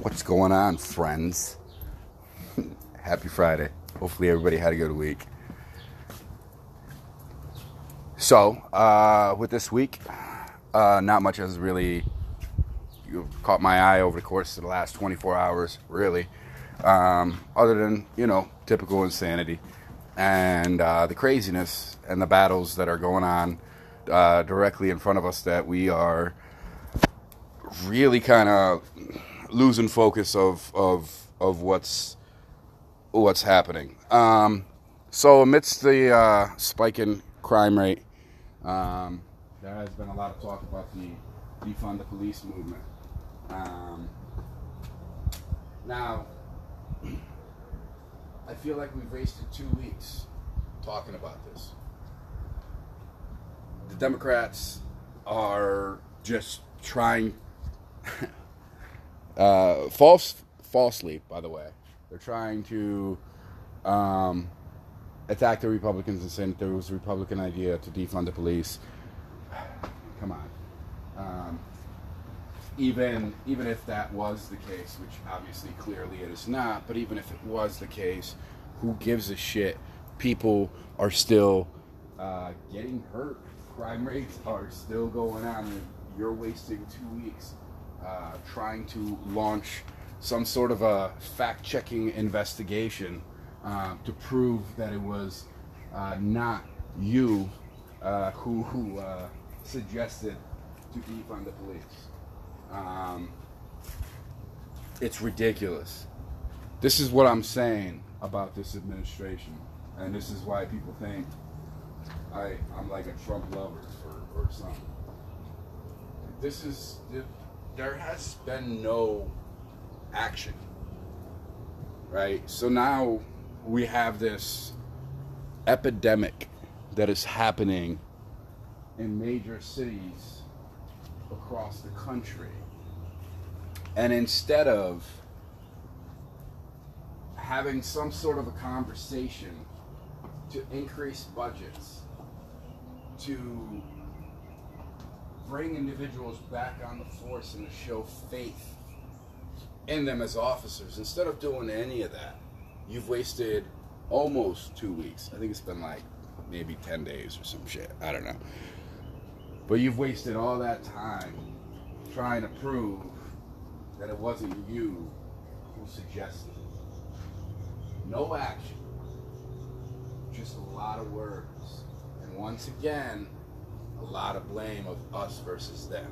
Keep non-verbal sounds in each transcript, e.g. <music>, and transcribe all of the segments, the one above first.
What's going on, friends? <laughs> Happy Friday. Hopefully, everybody had a good week. So, uh, with this week, uh, not much has really caught my eye over the course of the last 24 hours, really, um, other than, you know, typical insanity and uh, the craziness and the battles that are going on uh, directly in front of us that we are really kind of losing focus of of of what's what's happening. Um, so amidst the uh, spike in crime rate, um, there has been a lot of talk about the defund the police movement. Um, now, I feel like we've wasted two weeks talking about this. The Democrats are just trying <laughs> uh, false, falsely, by the way. They're trying to um, attack the Republicans and say that there was a Republican idea to defund the police. <sighs> Come on. Um, even even if that was the case, which obviously clearly it is not, but even if it was the case, who gives a shit? People are still uh, getting hurt. Crime rates are still going on. You're wasting two weeks uh, trying to launch some sort of a fact-checking investigation uh, to prove that it was uh, not you uh, who, who uh, suggested to defund the police. Um, it's ridiculous. This is what I'm saying about this administration, and this is why people think I, I'm like a Trump lover or, or something. This is there has been no action, right? So now we have this epidemic that is happening in major cities across the country. And instead of having some sort of a conversation to increase budgets, to bring individuals back on the force and to show faith in them as officers, instead of doing any of that, you've wasted almost two weeks. I think it's been like maybe 10 days or some shit. I don't know. But you've wasted all that time trying to prove that it wasn't you who suggested it. No action, just a lot of words. And once again, a lot of blame of us versus them.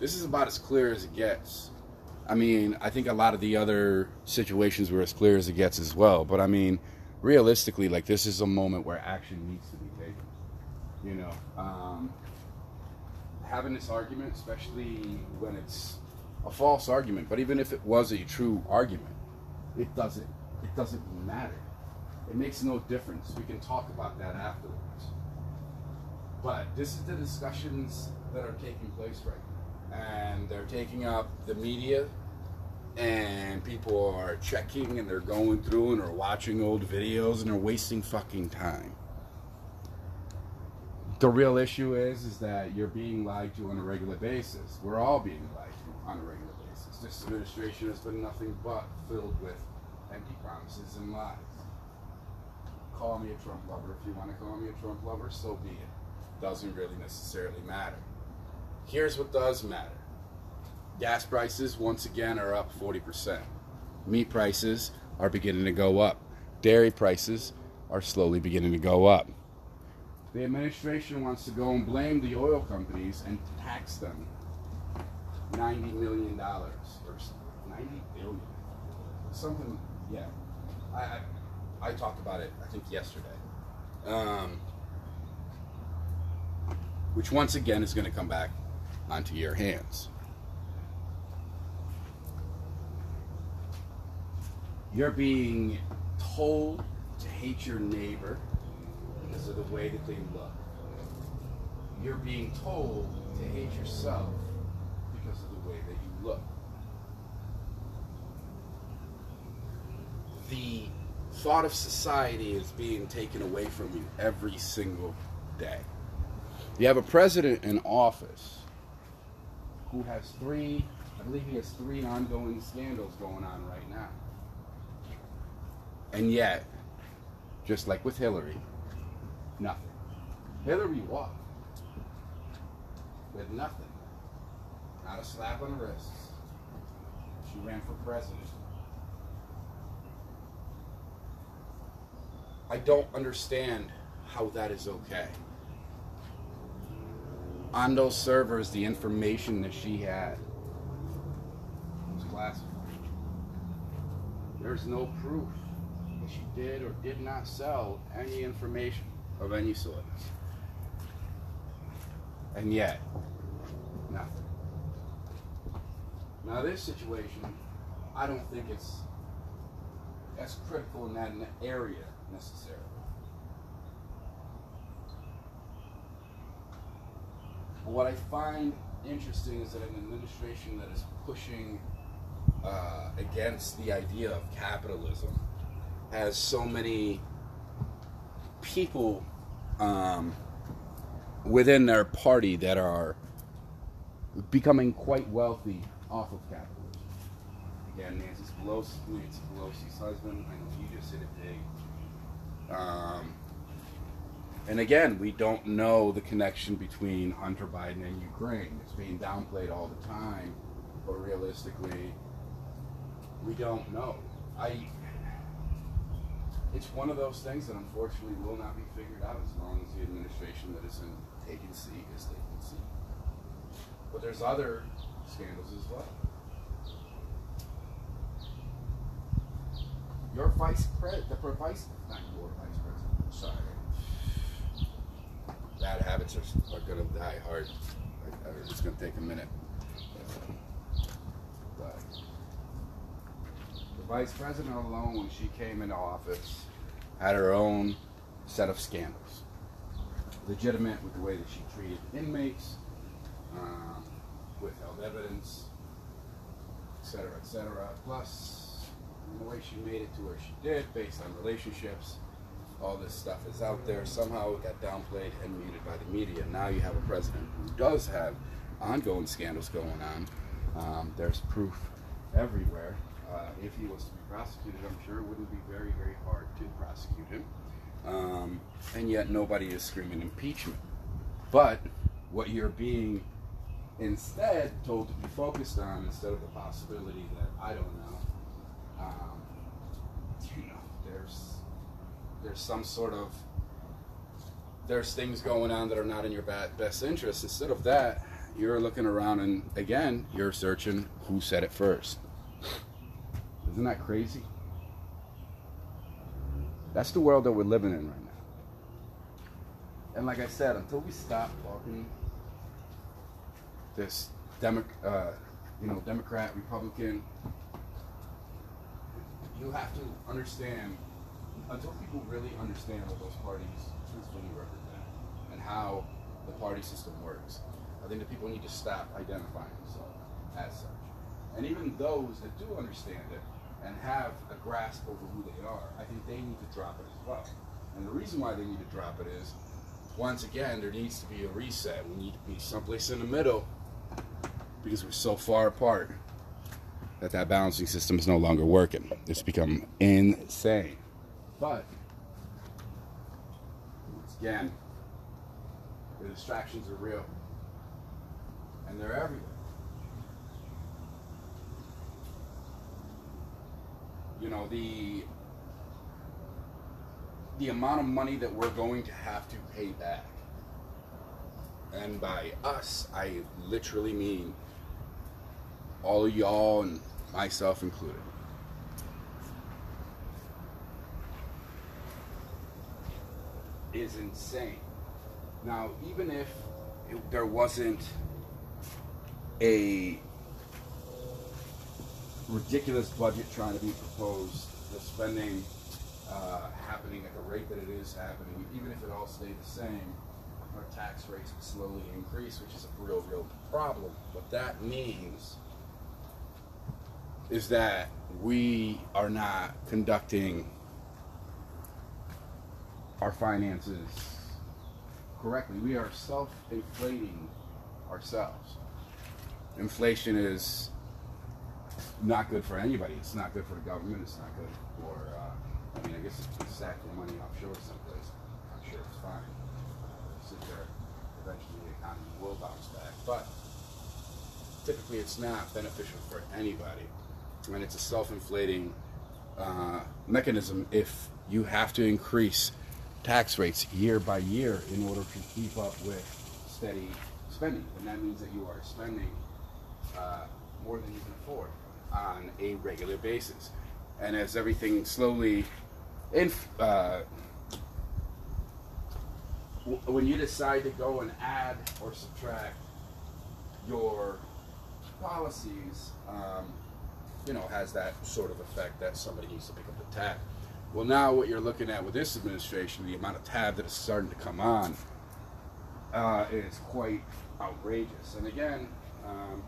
This is about as clear as it gets. I mean, I think a lot of the other situations were as clear as it gets as well. But I mean, realistically, like this is a moment where action needs to be taken. You know, um, having this argument, especially when it's a false argument, but even if it was a true argument, it doesn't it doesn't matter. It makes no difference. We can talk about that afterwards. But this is the discussions that are taking place right now. And they're taking up the media, and people are checking and they're going through and they're watching old videos and they're wasting fucking time. The real issue is is that you're being lied to on a regular basis. We're all being lied to on a regular basis. This administration has been nothing but filled with empty promises and lies. Call me a Trump lover if you want to call me a Trump lover, so be it doesn't really necessarily matter. Here's what does matter gas prices, once again, are up 40%. Meat prices are beginning to go up. Dairy prices are slowly beginning to go up. The administration wants to go and blame the oil companies and tax them $90 million or 90 billion. Something, yeah. I, I, I talked about it, I think, yesterday. Um, which once again is going to come back onto your hands. You're being told to hate your neighbor because of the way that they look. You're being told to hate yourself because of the way that you look. The thought of society is being taken away from you every single day. You have a president in office who has three, I believe he has three ongoing scandals going on right now. And yet, just like with Hillary, nothing. Hillary walked with nothing. Not a slap on the wrist. She ran for president. I don't understand how that is okay. On those servers, the information that she had was classified. There's no proof that she did or did not sell any information of any sort. And yet, nothing. Now, this situation, I don't think it's as critical in that area necessarily. What I find interesting is that an administration that is pushing uh, against the idea of capitalism has so many people um, within their party that are becoming quite wealthy off of capitalism. Again, Nancy Pelosi, Nancy Pelosi's husband. I know you just hit it big. Um, and again, we don't know the connection between Hunter Biden and Ukraine. It's being downplayed all the time, but realistically, we don't know. I. It's one of those things that unfortunately will not be figured out as long as the administration that is in taking seat is taking seat. But there's other scandals as well. Your vice president, the vice, not your vice president, sorry. Bad habits are, are going to die hard. I, I, it's going to take a minute. But the vice president alone, when she came into office, had her own set of scandals. Legitimate with the way that she treated inmates, um, withheld evidence, etc., etc. Plus, the way she made it to where she did, based on relationships, all this stuff is out there. Somehow it got downplayed and muted by the media. Now you have a president who does have ongoing scandals going on. Um, there's proof everywhere. Uh, if he was to be prosecuted, I'm sure it wouldn't be very, very hard to prosecute him. Um, and yet nobody is screaming impeachment. But what you're being instead told to be focused on instead of the possibility that I don't know, um, you know, there's there's some sort of there's things going on that are not in your best interest. Instead of that, you're looking around and again, you're searching who said it first. Isn't that crazy? That's the world that we're living in right now. And like I said, until we stop talking this Demo- uh, you know, Democrat, Republican, you have to understand until people really understand what those parties truthfully represent and how the party system works. I think that people need to stop identifying themselves as such. And even those that do understand it and have a grasp over who they are, I think they need to drop it as well. And the reason why they need to drop it is, once again, there needs to be a reset. We need to be someplace in the middle because we're so far apart that that balancing system is no longer working. It's become insane. But once again, the distractions are real, and they're everywhere. You know the the amount of money that we're going to have to pay back. And by us, I literally mean all of y'all and myself included. Is insane. Now, even if it, there wasn't a ridiculous budget trying to be proposed, the spending uh, happening at the rate that it is happening, even if it all stayed the same, our tax rates would slowly increase, which is a real, real problem. What that means is that we are not conducting our finances correctly. We are self inflating ourselves. inflation is not good for anybody. It's not good for the government. It's not good for. Uh, I mean, I guess if you sack your money offshore someplace, I'm sure it's fine. Sit there, eventually the economy will bounce back. But typically, it's not beneficial for anybody, and it's a self-inflating uh, mechanism if you have to increase tax rates year by year in order to keep up with steady spending, and that means that you are spending uh, more than you can afford on a regular basis. And as everything slowly, inf- uh, w- when you decide to go and add or subtract your policies, um, you know, has that sort of effect that somebody needs to pick up the tab. Well, now what you're looking at with this administration, the amount of tab that is starting to come on, uh, is quite outrageous. And again, um,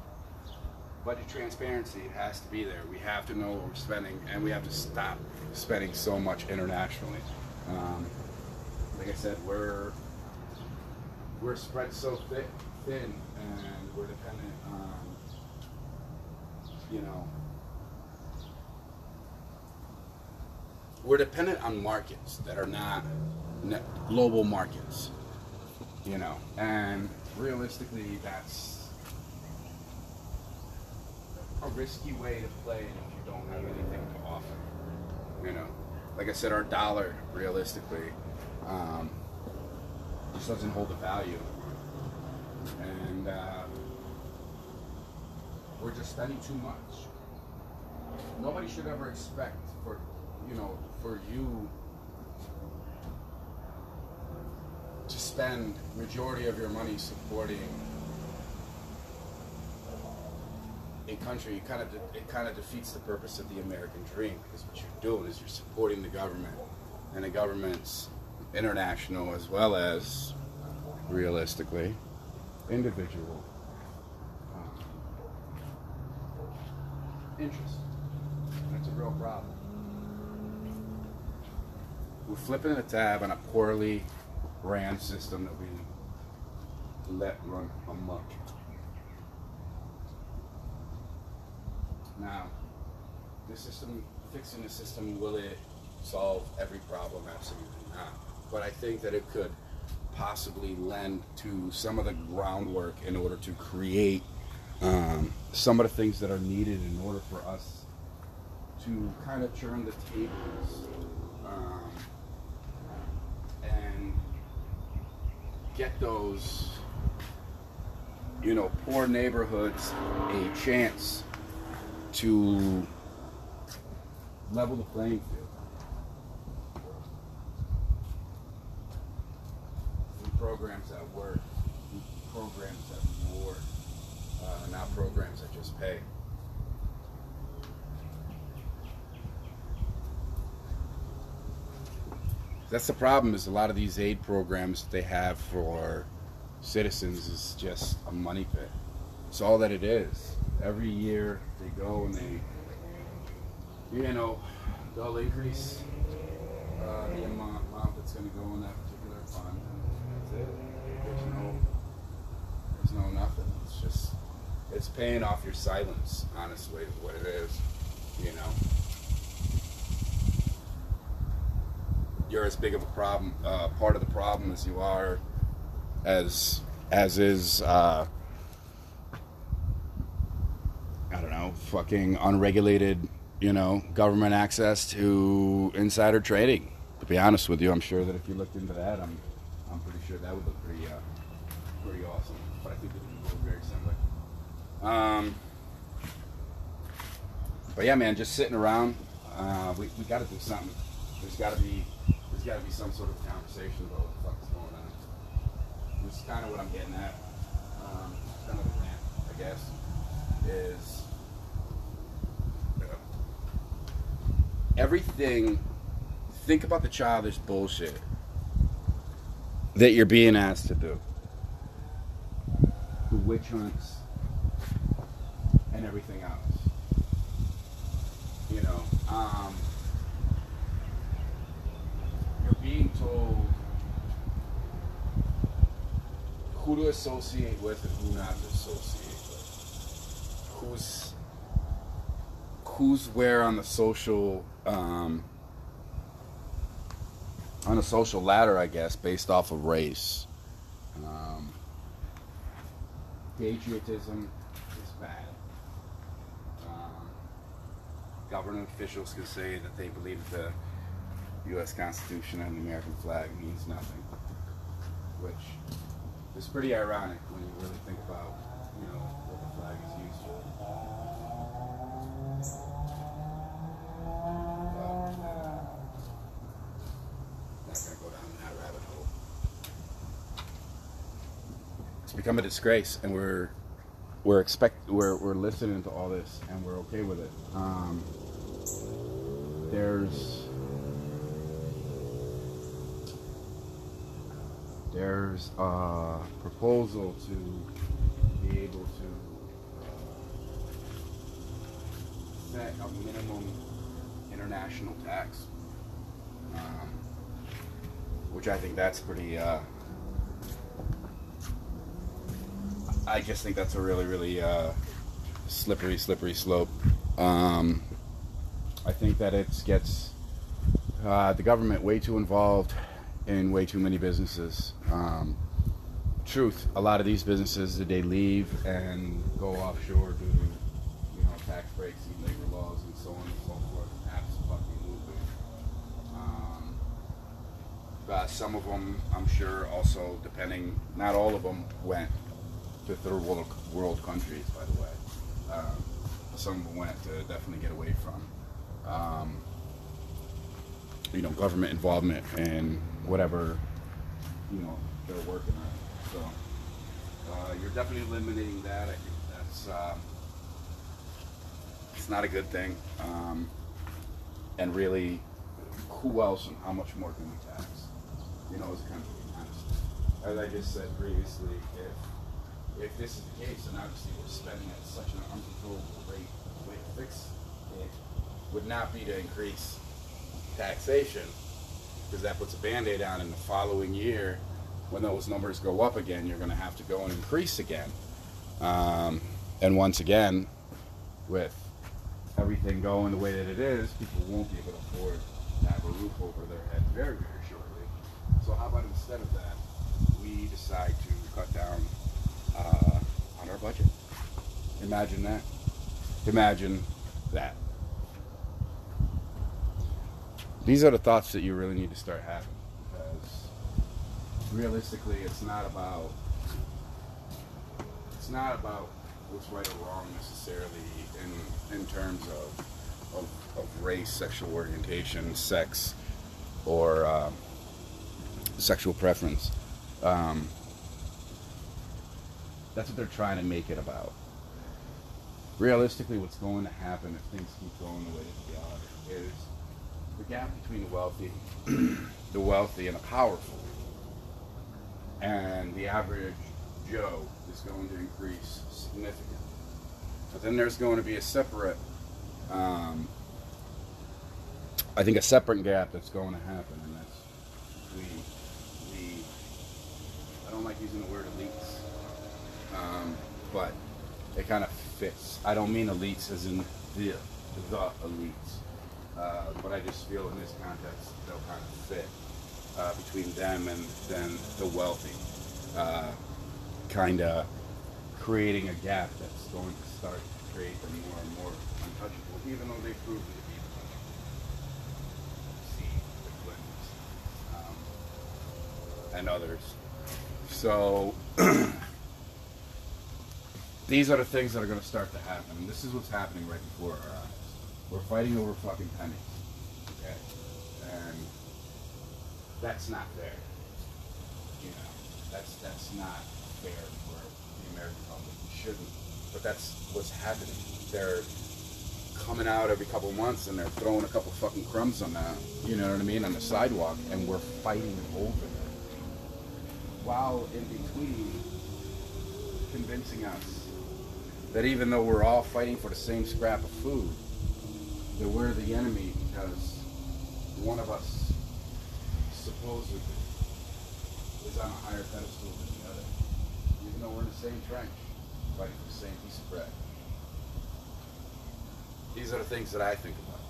budget transparency has to be there. We have to know what we're spending, and we have to stop spending so much internationally. Um, like I said, we're we're spread so thin, and we're dependent on you know we're dependent on markets that are not global markets you know and realistically that's a risky way to play if you don't have anything to offer you know. Like i said our dollar realistically um, just doesn't hold the value. And uh, we're just spending too much. Nobody should ever expect for you know for you to spend majority of your money supporting a country it kind of it kind of defeats the purpose of the American dream because what you're doing is you're supporting the government and the government's international as well as realistically individual um, interest. That's a real problem. We're flipping the tab on a poorly ran system that we let run amok. Now, this system, fixing the system, will it solve every problem? Absolutely not. But I think that it could possibly lend to some of the groundwork in order to create um, some of the things that are needed in order for us to kind of turn the tables um, and get those, you know, poor neighborhoods a chance to level the playing field. Through programs that work, programs that reward, uh, not programs that just pay. That's the problem. Is a lot of these aid programs that they have for citizens is just a money pit. It's all that it is. Every year they go and they, you know, they'll increase uh, the amount, amount that's going to go in that particular fund. That's it. There's no, there's no nothing. It's just, it's paying off your silence. Honestly, is what it is. You know. You're as big of a problem, uh, part of the problem as you are, as as is, uh, I don't know, fucking unregulated, you know, government access to insider trading. To be honest with you, I'm sure that if you looked into that, I'm I'm pretty sure that would look pretty uh, pretty awesome. But I think it would go very similar. Um, but yeah, man, just sitting around. Uh, we we got to do something. There's got to be got to be some sort of conversation about what the fuck is going on. Which is kind of what I'm getting at. Um, kind of a rant, I guess, is everything. Think about the childish bullshit that you're being asked to do. The witch hunts and everything else. You know, um, you're being told who to associate with and who not to associate with. who's who's where on the social um, on a social ladder, I guess, based off of race. Um, patriotism is bad. Um, government officials can say that they believe the U.S. Constitution and the American flag means nothing, which is pretty ironic when you really think about, you know, what the flag is used for. Hole. It's become a disgrace, and we're we're expect we're we're listening to all this, and we're okay with it. Um, there's there's a proposal to be able to uh, set a minimum international tax, um, which I think that's pretty. Uh, I just think that's a really, really uh, slippery, slippery slope. Um, I think that it gets uh, the government way too involved in way too many businesses. Um, truth, a lot of these businesses, did they leave and go offshore due to you know tax breaks and labor laws and so on and so forth. Absolutely. Um, uh, some of them, I'm sure, also depending, not all of them went to third world, world countries, by the way. Um, some of them went to definitely get away from, um, you know, government involvement and whatever, you know, they're working on. It. So uh, you're definitely eliminating that. I think that's um, it's not a good thing. Um, and really, who else and how much more can we tax? You know, as a country, honestly. As I just said previously, if if this is the case, then obviously we're spending at such an uncontrollable rate. The way to fix it would not be to increase taxation, because that puts a band-aid on in the following year when those numbers go up again you're going to have to go and increase again. Um, and once again with everything going the way that it is people won't be able to afford to have a roof over their head very very shortly. So how about instead of that we decide to cut down uh, on our budget? Imagine that. Imagine that these are the thoughts that you really need to start having because realistically it's not about it's not about what's right or wrong necessarily in in terms of of, of race sexual orientation sex or um, sexual preference. Um, that's what they're trying to make it about. Realistically what's going to happen if things keep going the way that they are is the gap between the wealthy, <clears throat> the wealthy and the powerful, and the average Joe is going to increase significantly. But then there's going to be a separate, um, I think, a separate gap that's going to happen, and that's the the. I don't like using the word elites, um, but it kind of fits. I don't mean elites as in the the elites uh, but I just feel in this context they'll kind of fit uh, between them and then the wealthy, uh, kind of creating a gap that's going to start to create them more and more untouchable, even though they prove to be See the Clintons um, and others. So. <clears throat> these are the things that are going to start to happen. This is what's happening right before our eyes. We're fighting over fucking pennies. Okay? And that's not fair. You know, that's that's not fair for the American public. We shouldn't. But that's what's happening. They're coming out every couple months and they're throwing a couple fucking crumbs on the, you know what I mean, on the sidewalk, and we're fighting over them. While in between, convincing us that even though we're all fighting for the same scrap of food, that we're the enemy because one of us supposedly is on a higher pedestal than the other, even though we're in the same trench, fighting for the same piece of bread. these are the things that I think about.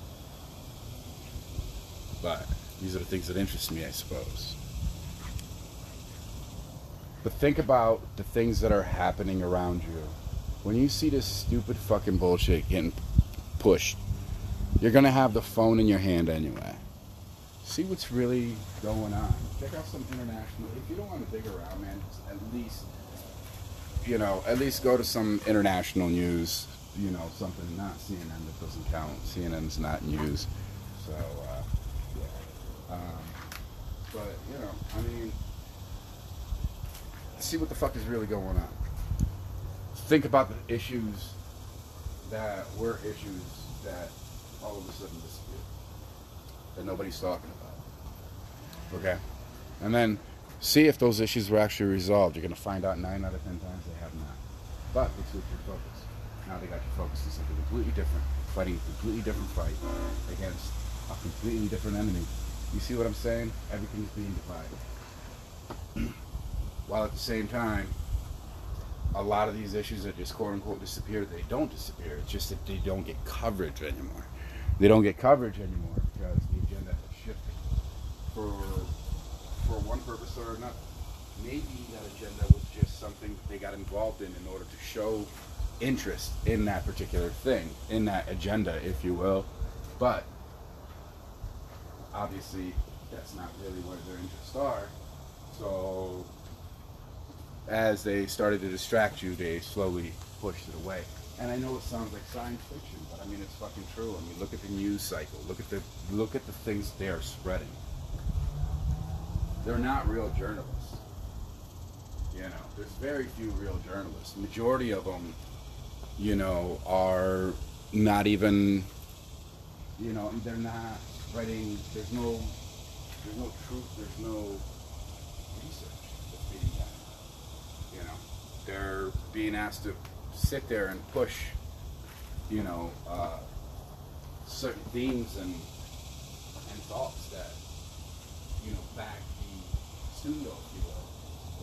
But these are the things that interest me, I suppose. But think about the things that are happening around you. When you see this stupid fucking bullshit getting pushed, you're gonna have the phone in your hand anyway. See what's really going on. Check out some international. If you don't want to dig around, man, at least you know, at least go to some international news. You know, something not CNN that doesn't count. CNN's not news. So, uh, yeah. Um, but you know, I mean, see what the fuck is really going on. Think about the issues that were issues that all of a sudden disappeared that nobody's talking about. Okay, and then see if those issues were actually resolved. You're going to find out nine out of ten times they have not. But they switched your focus. Now they got you focused on something completely different, fighting a completely different fight against a completely different enemy. You see what I'm saying? Everything's being divided. <clears throat> While at the same time, a lot of these issues that just quote unquote disappear, they don't disappear. It's just that they don't get coverage anymore. They don't get coverage anymore because the agenda has shifted for for one purpose or another. Maybe that agenda was just something that they got involved in in order to show interest in that particular thing, in that agenda, if you will. But obviously, that's not really where their interests are. So, as they started to distract you, they slowly pushed it away. And I know it sounds like science fiction, but I mean it's fucking true. I mean, look at the news cycle. Look at the look at the things they are spreading. They're not real journalists. You know, there's very few real journalists. The Majority of them, you know, are not even. You know, they're not writing. There's no. There's no truth. There's no research that's being done. You know, they're being asked to sit there and push, you know, uh, certain themes and and thoughts that you know back the studio, if you will,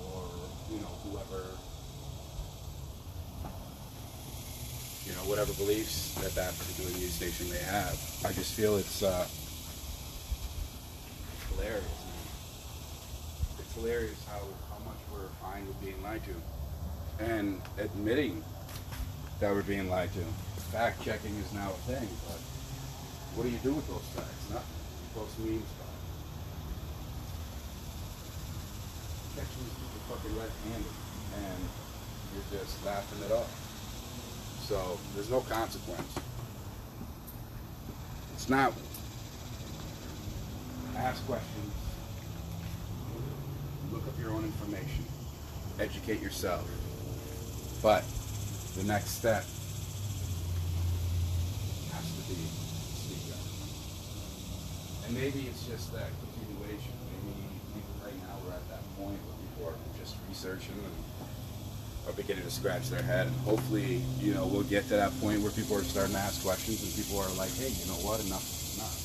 or you know whoever, you know whatever beliefs that that particular news station may have. I just feel it's uh, hilarious. It's hilarious how how much we're fine with being lied to and admitting that we're being lied to. Fact checking is now a thing, but what do you do with those facts? Nothing. Post memes about it. Catch these people fucking red-handed, and you're just laughing it up. So there's no consequence. It's not. Ask questions. Look up your own information. Educate yourself. But the next step has to be up. And maybe it's just that continuation. Maybe, right now we're at that point where people are just researching and are beginning to scratch their head. And hopefully, you know, we'll get to that point where people are starting to ask questions and people are like, hey, you know what, enough is enough.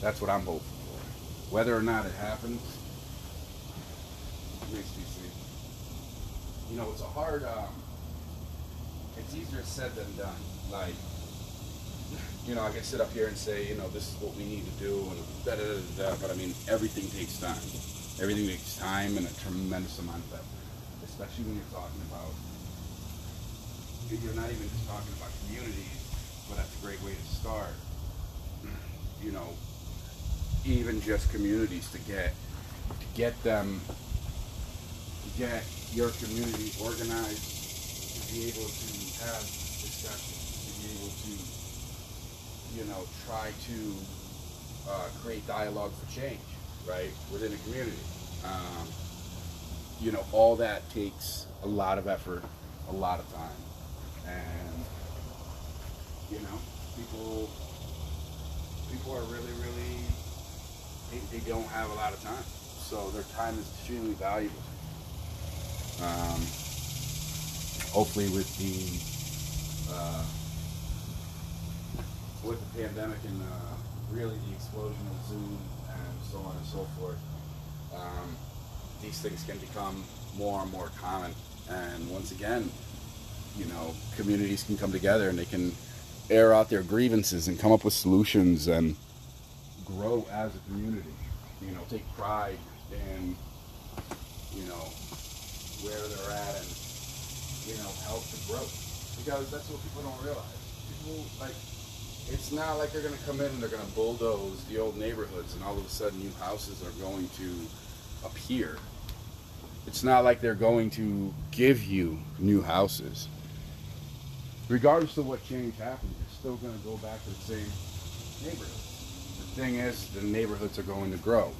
That's what I'm hoping for. Whether or not it happens, to be seen. You know, it's a hard. Um, it's easier said than done. Like, you know, I can sit up here and say, you know, this is what we need to do, and da da da da. But I mean, everything takes time. Everything takes time and a tremendous amount of effort, especially when you're talking about. You're not even just talking about communities, but that's a great way to start. You know, even just communities to get to get them to get your community organized, to be able to have discussions, to be able to, you know, try to uh, create dialogue for change, right, within a community. Um, you know, all that takes a lot of effort, a lot of time, and you know, people people are really, really they, they don't have a lot of time, so their time is extremely valuable um, hopefully, with the uh, with the pandemic and uh, really the explosion of Zoom and so on and so forth, um, these things can become more and more common. And once again, you know communities can come together and they can air out their grievances and come up with solutions and grow as a community. You know, take pride in you know where they're at and you know help to grow because that's what people don't realize. People like it's not like they're going to come in and they're going to bulldoze the old neighborhoods and all of a sudden new houses are going to appear. It's not like they're going to give you new houses. Regardless of what change happens, you're still going to go back to the same neighborhood. The thing is, the neighborhoods are going to grow,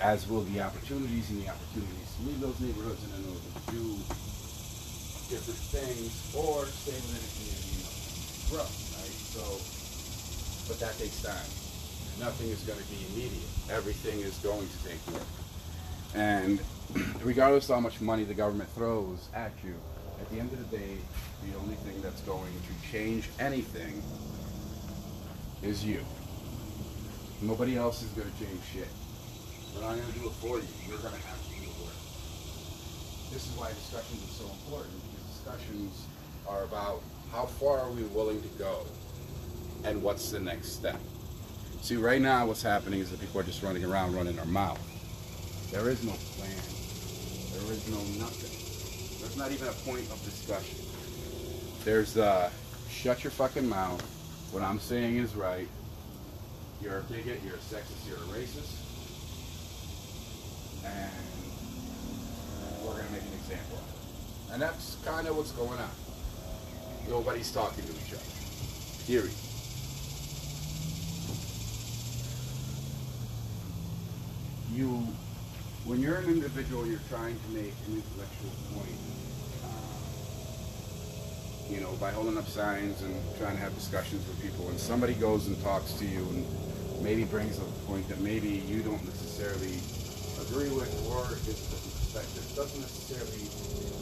as will the opportunities and the opportunities to leave those neighborhoods and order to do different things or stay within a community and grow, right? So but that takes time. Nothing is going to be immediate. Everything is going to take work. And <clears throat> regardless of how much money the government throws at you, at the end of the day, the only thing that's going to change anything is you. Nobody else is going to change shit. They're not going to do it for you. You're going to have to do work. This is why discussions are so important because discussions are about how far are we willing to go and what's the next step. See, right now what's happening is that people are just running around running their mouth. There is no plan. There is no nothing. There's not even a point of discussion. There's uh, shut your fucking mouth. What I'm saying is right. You're a bigot, you're a sexist, you're a racist. And we're gonna make an example of it. And that's kind of what's going on. Nobody's talking to each other. Period. you, when you're an individual, you're trying to make an intellectual point, uh, you know, by holding up signs and trying to have discussions with people, and somebody goes and talks to you and maybe brings up a point that maybe you don't necessarily agree with or is different perspective, doesn't necessarily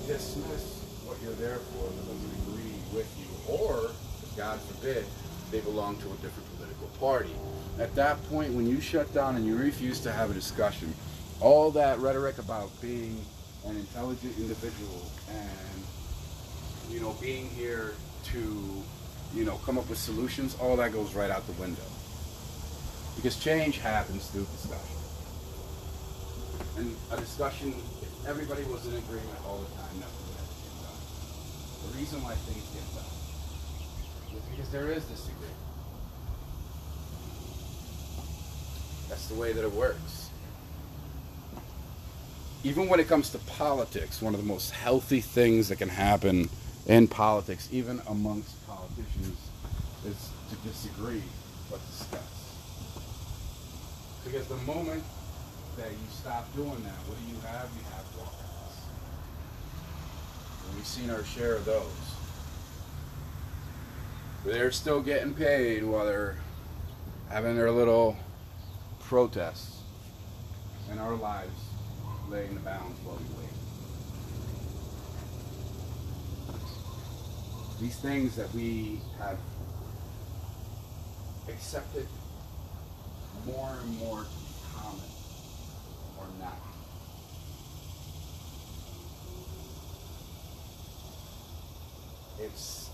dismiss what you're there for, but doesn't agree with you, or, God forbid, they belong to a different political party. At that point, when you shut down and you refuse to have a discussion, all that rhetoric about being an intelligent individual and you know being here to you know come up with solutions, all that goes right out the window. Because change happens through discussion. And a discussion, if everybody was in agreement all the time, nothing would ever get done. The reason why things get done is because there is disagreement. That's the way that it works. Even when it comes to politics, one of the most healthy things that can happen in politics, even amongst politicians, is to disagree but discuss. Because the moment that you stop doing that, what do you have? You have walkouts. And we've seen our share of those. They're still getting paid while they're having their little protests and our lives lay in the balance while we wait. These things that we have accepted more and more common or not. It's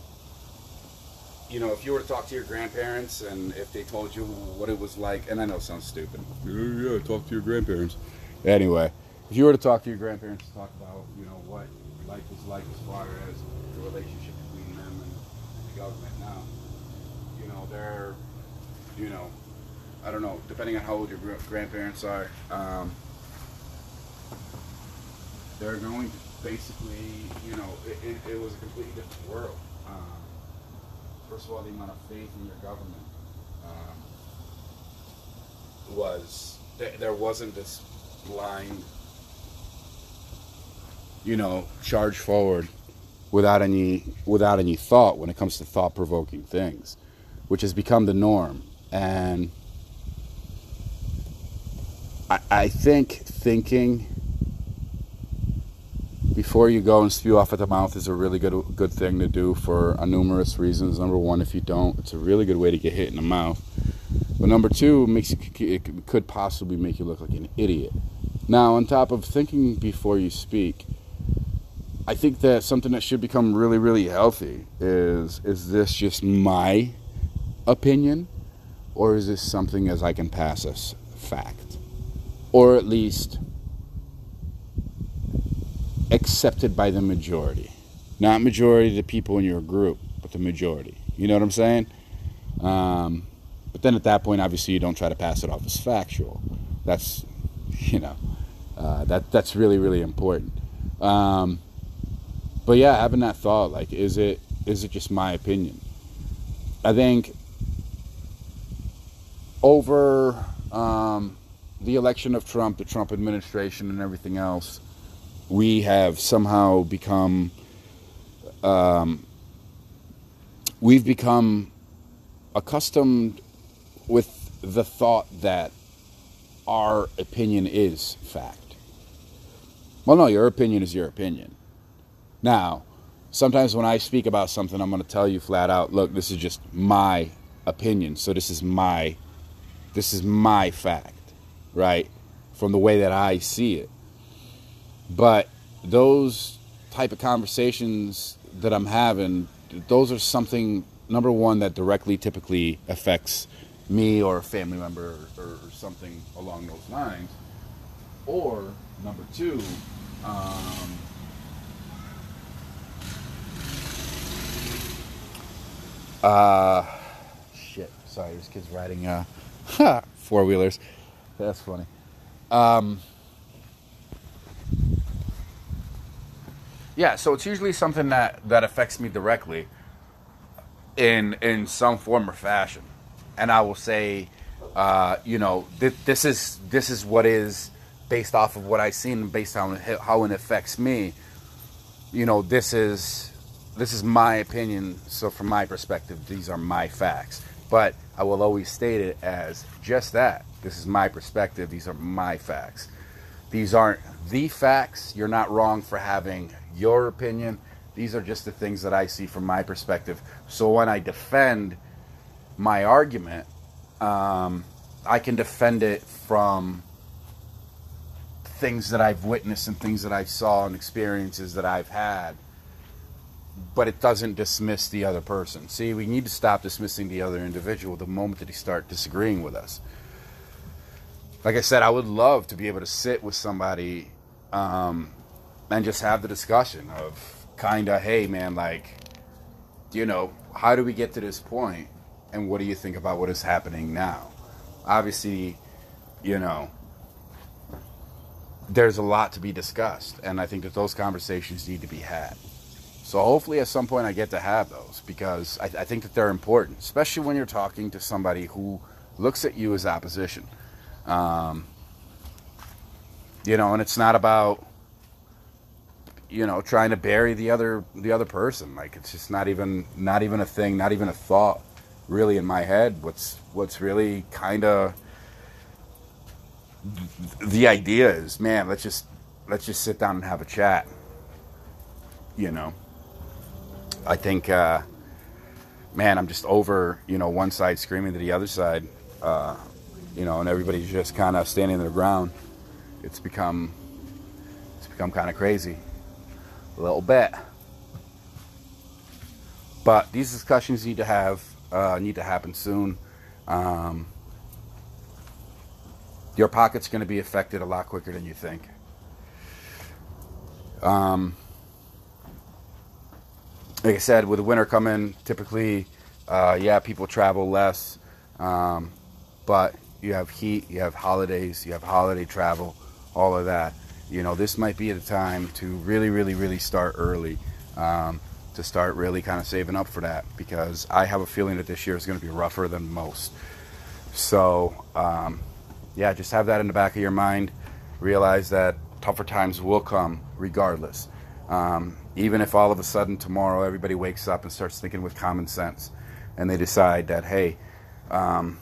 you know, if you were to talk to your grandparents and if they told you what it was like, and I know it sounds stupid. Yeah, yeah, talk to your grandparents. Anyway, if you were to talk to your grandparents, and talk about, you know, what life was like as far as the relationship between them and the government now, you know, they're, you know, I don't know, depending on how old your grandparents are, um, they're going to basically, you know, it, it, it was a completely different world. Um, first of all, the amount of faith in your government um, was th- there wasn't this blind, you know, charge forward without any without any thought when it comes to thought provoking things, which has become the norm. And I, I think thinking before you go and spew off at the mouth is a really good good thing to do for a numerous reasons. Number one, if you don't, it's a really good way to get hit in the mouth. But number two, makes you, it could possibly make you look like an idiot. Now, on top of thinking before you speak, I think that something that should become really, really healthy is is this just my opinion, or is this something as I can pass as fact, or at least accepted by the majority, not majority of the people in your group, but the majority. You know what I'm saying? Um, but then at that point, obviously, you don't try to pass it off as factual. That's, you know, uh, that that's really really important. Um, but yeah, having that thought, like, is it is it just my opinion? I think over um, the election of Trump, the Trump administration, and everything else, we have somehow become um, we've become accustomed with the thought that our opinion is fact. Well, no, your opinion is your opinion. Now, sometimes when I speak about something, I'm going to tell you flat out, look, this is just my opinion. So this is my this is my fact, right? From the way that I see it. But those type of conversations that I'm having, those are something number one that directly typically affects me or a family member or, or something along those lines. Or number two, um, Uh, shit. Sorry, this kid's riding uh, <laughs> four wheelers. That's funny. Um, yeah, so it's usually something that, that affects me directly in in some form or fashion, and I will say, uh, you know, th- this is this is what is based off of what I've seen based on how it affects me. You know, this is this is my opinion, so from my perspective, these are my facts. But I will always state it as just that. This is my perspective, these are my facts. These aren't the facts. You're not wrong for having your opinion. These are just the things that I see from my perspective. So when I defend my argument, um, I can defend it from things that I've witnessed and things that I saw and experiences that I've had but it doesn't dismiss the other person. See, we need to stop dismissing the other individual the moment that they start disagreeing with us. Like I said, I would love to be able to sit with somebody um, and just have the discussion of kind of, hey, man, like, you know, how do we get to this point, and what do you think about what is happening now? Obviously, you know, there's a lot to be discussed, and I think that those conversations need to be had. So hopefully at some point I get to have those because I, I, think that they're important, especially when you're talking to somebody who looks at you as opposition. Um, you know, and it's not about you know trying to bury the other the other person. Like it's just not even not even a thing, not even a thought really in my head. What's what's really kind of the idea is, man, let's just let's just sit down and have a chat. You know I think, uh, man, I'm just over, you know, one side screaming to the other side, uh, you know, and everybody's just kind of standing their ground. It's become, it's become kind of crazy, a little bit. But these discussions need to have, uh, need to happen soon. Um, your pocket's going to be affected a lot quicker than you think. Um, like I said, with winter coming, typically, uh, yeah, people travel less. Um, but you have heat, you have holidays, you have holiday travel, all of that. You know, this might be the time to really, really, really start early. Um, to start really kind of saving up for that because I have a feeling that this year is going to be rougher than most. So, um, yeah, just have that in the back of your mind. Realize that tougher times will come regardless. Um, even if all of a sudden tomorrow everybody wakes up and starts thinking with common sense and they decide that, hey, um,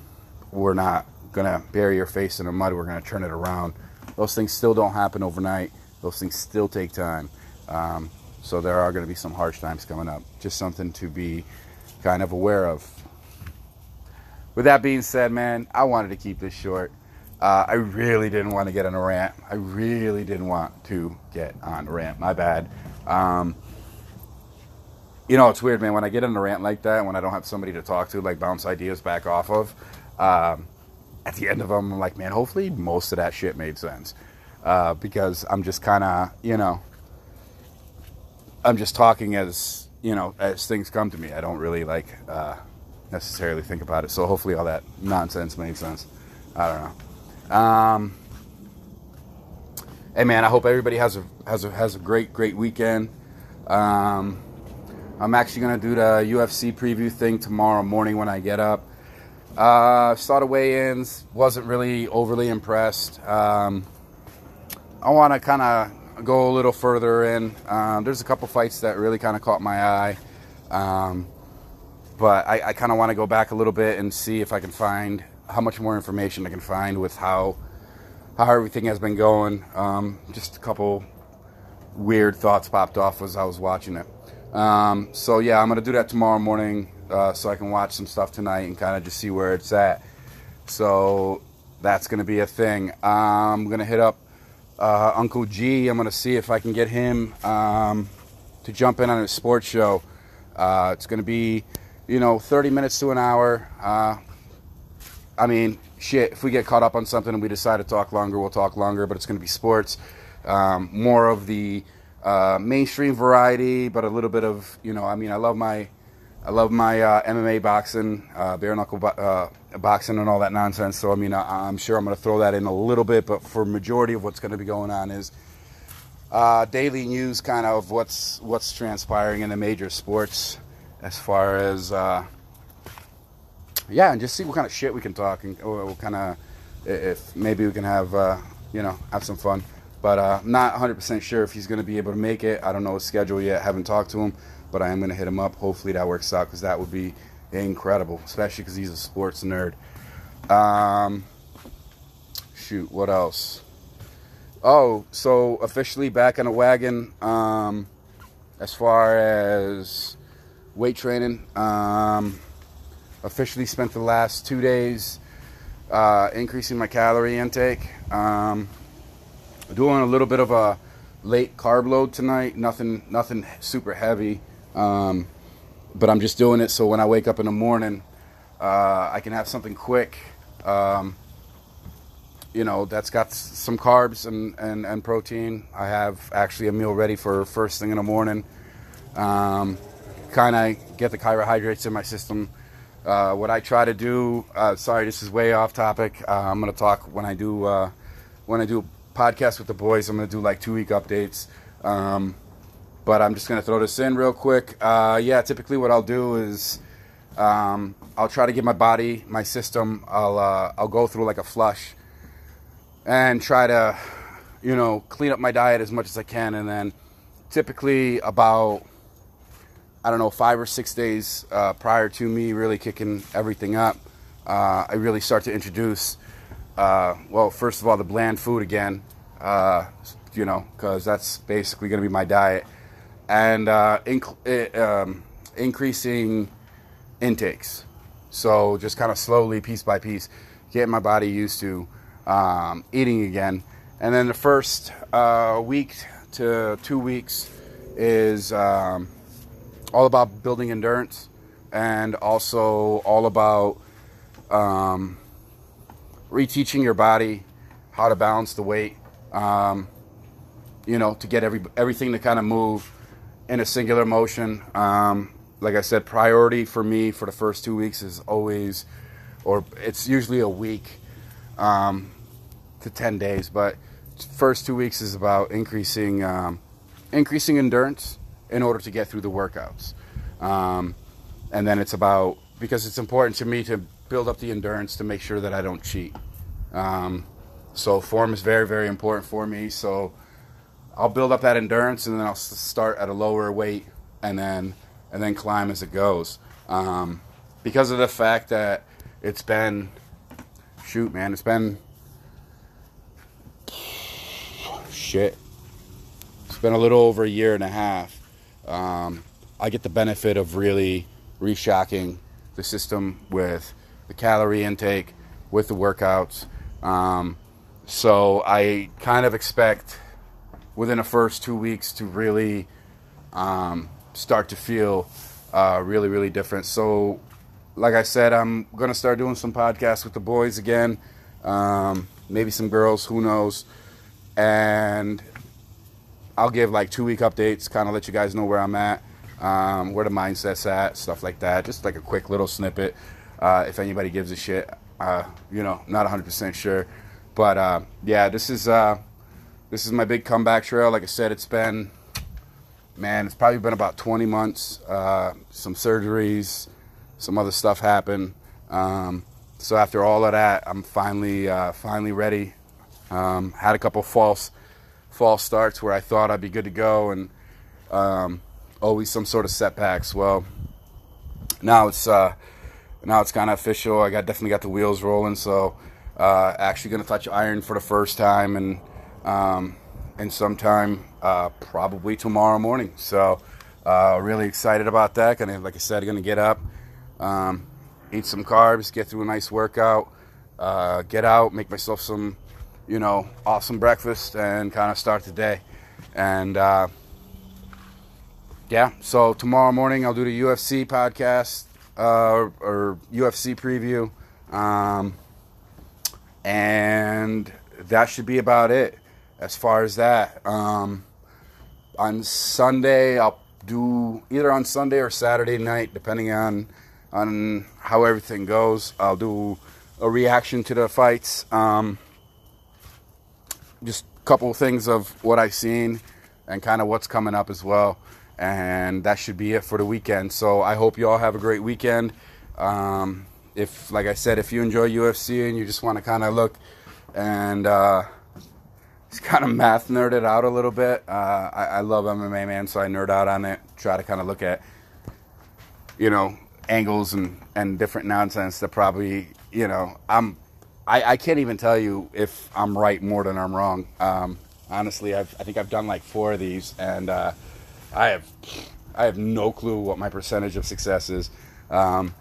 we're not to bury your face in the mud, we're to turn it around. Those things still don't happen overnight, those things still take time. Um, so there are to be some harsh times coming up. Just something to be kind of aware of. With that being said, man, I wanted to keep this short. Uh, I really didn't want to get on a rant. I really didn't want to get on a rant. My bad. Um, you know, it's weird, man. When I get in a rant like that, when I don't have somebody to talk to, like bounce ideas back off of, um, at the end of them, I'm like, man, hopefully most of that shit made sense. Uh, because I'm just kind of, you know, I'm just talking as, you know, as things come to me. I don't really like uh, necessarily think about it. So hopefully all that nonsense made sense. I don't know. Um, hey man, I hope everybody has a has a has a great great weekend. Um, I'm actually gonna do the UFC preview thing tomorrow morning when I get up. Uh, saw the weigh-ins, wasn't really overly impressed. Um, I want to kind of go a little further in. Um, there's a couple fights that really kind of caught my eye, um, but I, I kind of want to go back a little bit and see if I can find how much more information I can find with how how everything has been going. Um, just a couple weird thoughts popped off as I was watching it. Um, so yeah, I'm gonna do that tomorrow morning uh, so I can watch some stuff tonight and kind of just see where it's at. So that's gonna be a thing. I'm gonna hit up uh, Uncle G. I'm gonna see if I can get him um, to jump in on a sports show. Uh, it's gonna be, you know, 30 minutes to an hour. Uh, I mean, shit. If we get caught up on something and we decide to talk longer, we'll talk longer. But it's gonna be sports, um, more of the uh, mainstream variety, but a little bit of, you know, I mean, I love my. I love my uh, MMA boxing, uh, bare knuckle bo- uh, boxing, and all that nonsense. So I mean, I, am sure I'm going to throw that in a little bit, but for majority of what's going to be going on is uh, daily news, kind of what's what's transpiring in the major sports, as far as uh, yeah, and just see what kind of shit we can talk and what kind of if maybe we can have uh, you know have some fun. But I'm not 100% sure if he's going to be able to make it. I don't know his schedule yet. Haven't talked to him but I am going to hit him up. Hopefully that works out because that would be incredible, especially because he's a sports nerd. Um, shoot, what else? Oh, so officially back on a wagon um, as far as weight training. Um, officially spent the last two days uh, increasing my calorie intake. Um, doing a little bit of a late carb load tonight. Nothing, nothing super heavy. Um, but I'm just doing it so when I wake up in the morning, uh, I can have something quick. Um, you know, that's got some carbs and, and, and protein. I have actually a meal ready for first thing in the morning. Um, kind of get the carbohydrates in my system. Uh, what I try to do, uh, sorry, this is way off topic. Uh, I'm gonna talk when I do uh, when I do podcast with the boys. I'm gonna do like two week updates. Um, but I'm just gonna throw this in real quick. Uh, yeah, typically what I'll do is um, I'll try to get my body, my system. I'll uh, I'll go through like a flush and try to you know clean up my diet as much as I can, and then typically about I don't know five or six days uh, prior to me really kicking everything up, uh, I really start to introduce. Uh, well, first of all, the bland food again, uh, you know, because that's basically going to be my diet and uh, inc- eh, um, increasing intakes. So just kind of slowly, piece by piece, getting my body used to um, eating again. And then the first uh, week to two weeks is um, all about building endurance and also all about um, reteaching your body how to balance the weight. Um, you know, to get every everything to kind of move in a singular motion. Um, like I said, priority for me for the first two weeks is always, or it's usually a week um, to 10 days, but first two weeks is about increasing, um, increasing endurance in order to get through the workouts. Um, and then it's about, because it's important to me to build up the endurance to make sure that I don't cheat. Um, so form is very, very important for me. So I'll build up that endurance and then I'll start at a lower weight and then and then climb as it goes. Um, because of the fact that it's been shoot, man, it's been shit. It's been a little over a year and a half. Um, I get the benefit of really reshocking the system with the calorie intake, with the workouts. Um, so I kind of expect within the first two weeks to really um, start to feel uh, really, really different. So, like I said, I'm gonna start doing some podcasts with the boys again, um, maybe some girls, who knows, and I'll give like two week updates, kind of let you guys know where I'm at, um, where the mindset's at, stuff like that. Just like a quick little snippet. Uh, if anybody gives a shit, uh, you know, not 100% sure, but uh, yeah, this is uh, this is my big comeback trail. Like I said, it's been man, it's probably been about 20 months. Uh, some surgeries, some other stuff happened. Um, so after all of that, I'm finally uh, finally ready. Um, had a couple false false starts where I thought I'd be good to go, and um, always some sort of setbacks. Well, now it's uh, now it's kind of official. I got definitely got the wheels rolling. So uh, actually going to touch iron for the first time, and um, and sometime uh, probably tomorrow morning. So uh, really excited about that. Gonna like I said, I'm gonna get up, um, eat some carbs, get through a nice workout, uh, get out, make myself some you know awesome breakfast, and kind of start the day. And uh, yeah, so tomorrow morning I'll do the UFC podcast uh, or UFC preview. Um, and that should be about it as far as that. Um, on Sunday, I'll do either on Sunday or Saturday night, depending on on how everything goes. I'll do a reaction to the fights. Um, just a couple of things of what I've seen and kind of what's coming up as well. And that should be it for the weekend. So I hope you all have a great weekend. Um, if, like I said, if you enjoy UFC and you just want to kind of look and uh, just kind of math nerded out a little bit. Uh, I, I, love MMA, man, so I nerd out on it. Try to kind of look at, you know, angles and, and different nonsense that probably, you know, I'm, I, I can't even tell you if I'm right more than I'm wrong. Um, honestly, I've, I think I've done like four of these, and uh, I have, I have no clue what my percentage of success is. Um,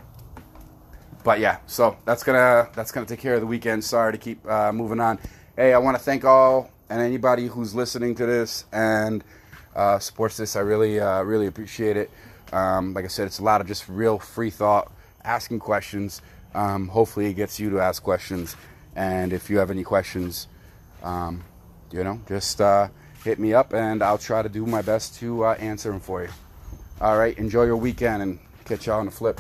but yeah, so that's gonna that's gonna take care of the weekend. Sorry to keep uh, moving on. Hey, I want to thank all and anybody who's listening to this and uh, supports this. I really uh, really appreciate it. Um, like I said, it's a lot of just real free thought, asking questions. Um, hopefully, it gets you to ask questions. And if you have any questions, um, you know, just uh, hit me up, and I'll try to do my best to uh, answer them for you. All right, enjoy your weekend, and catch y'all on the flip.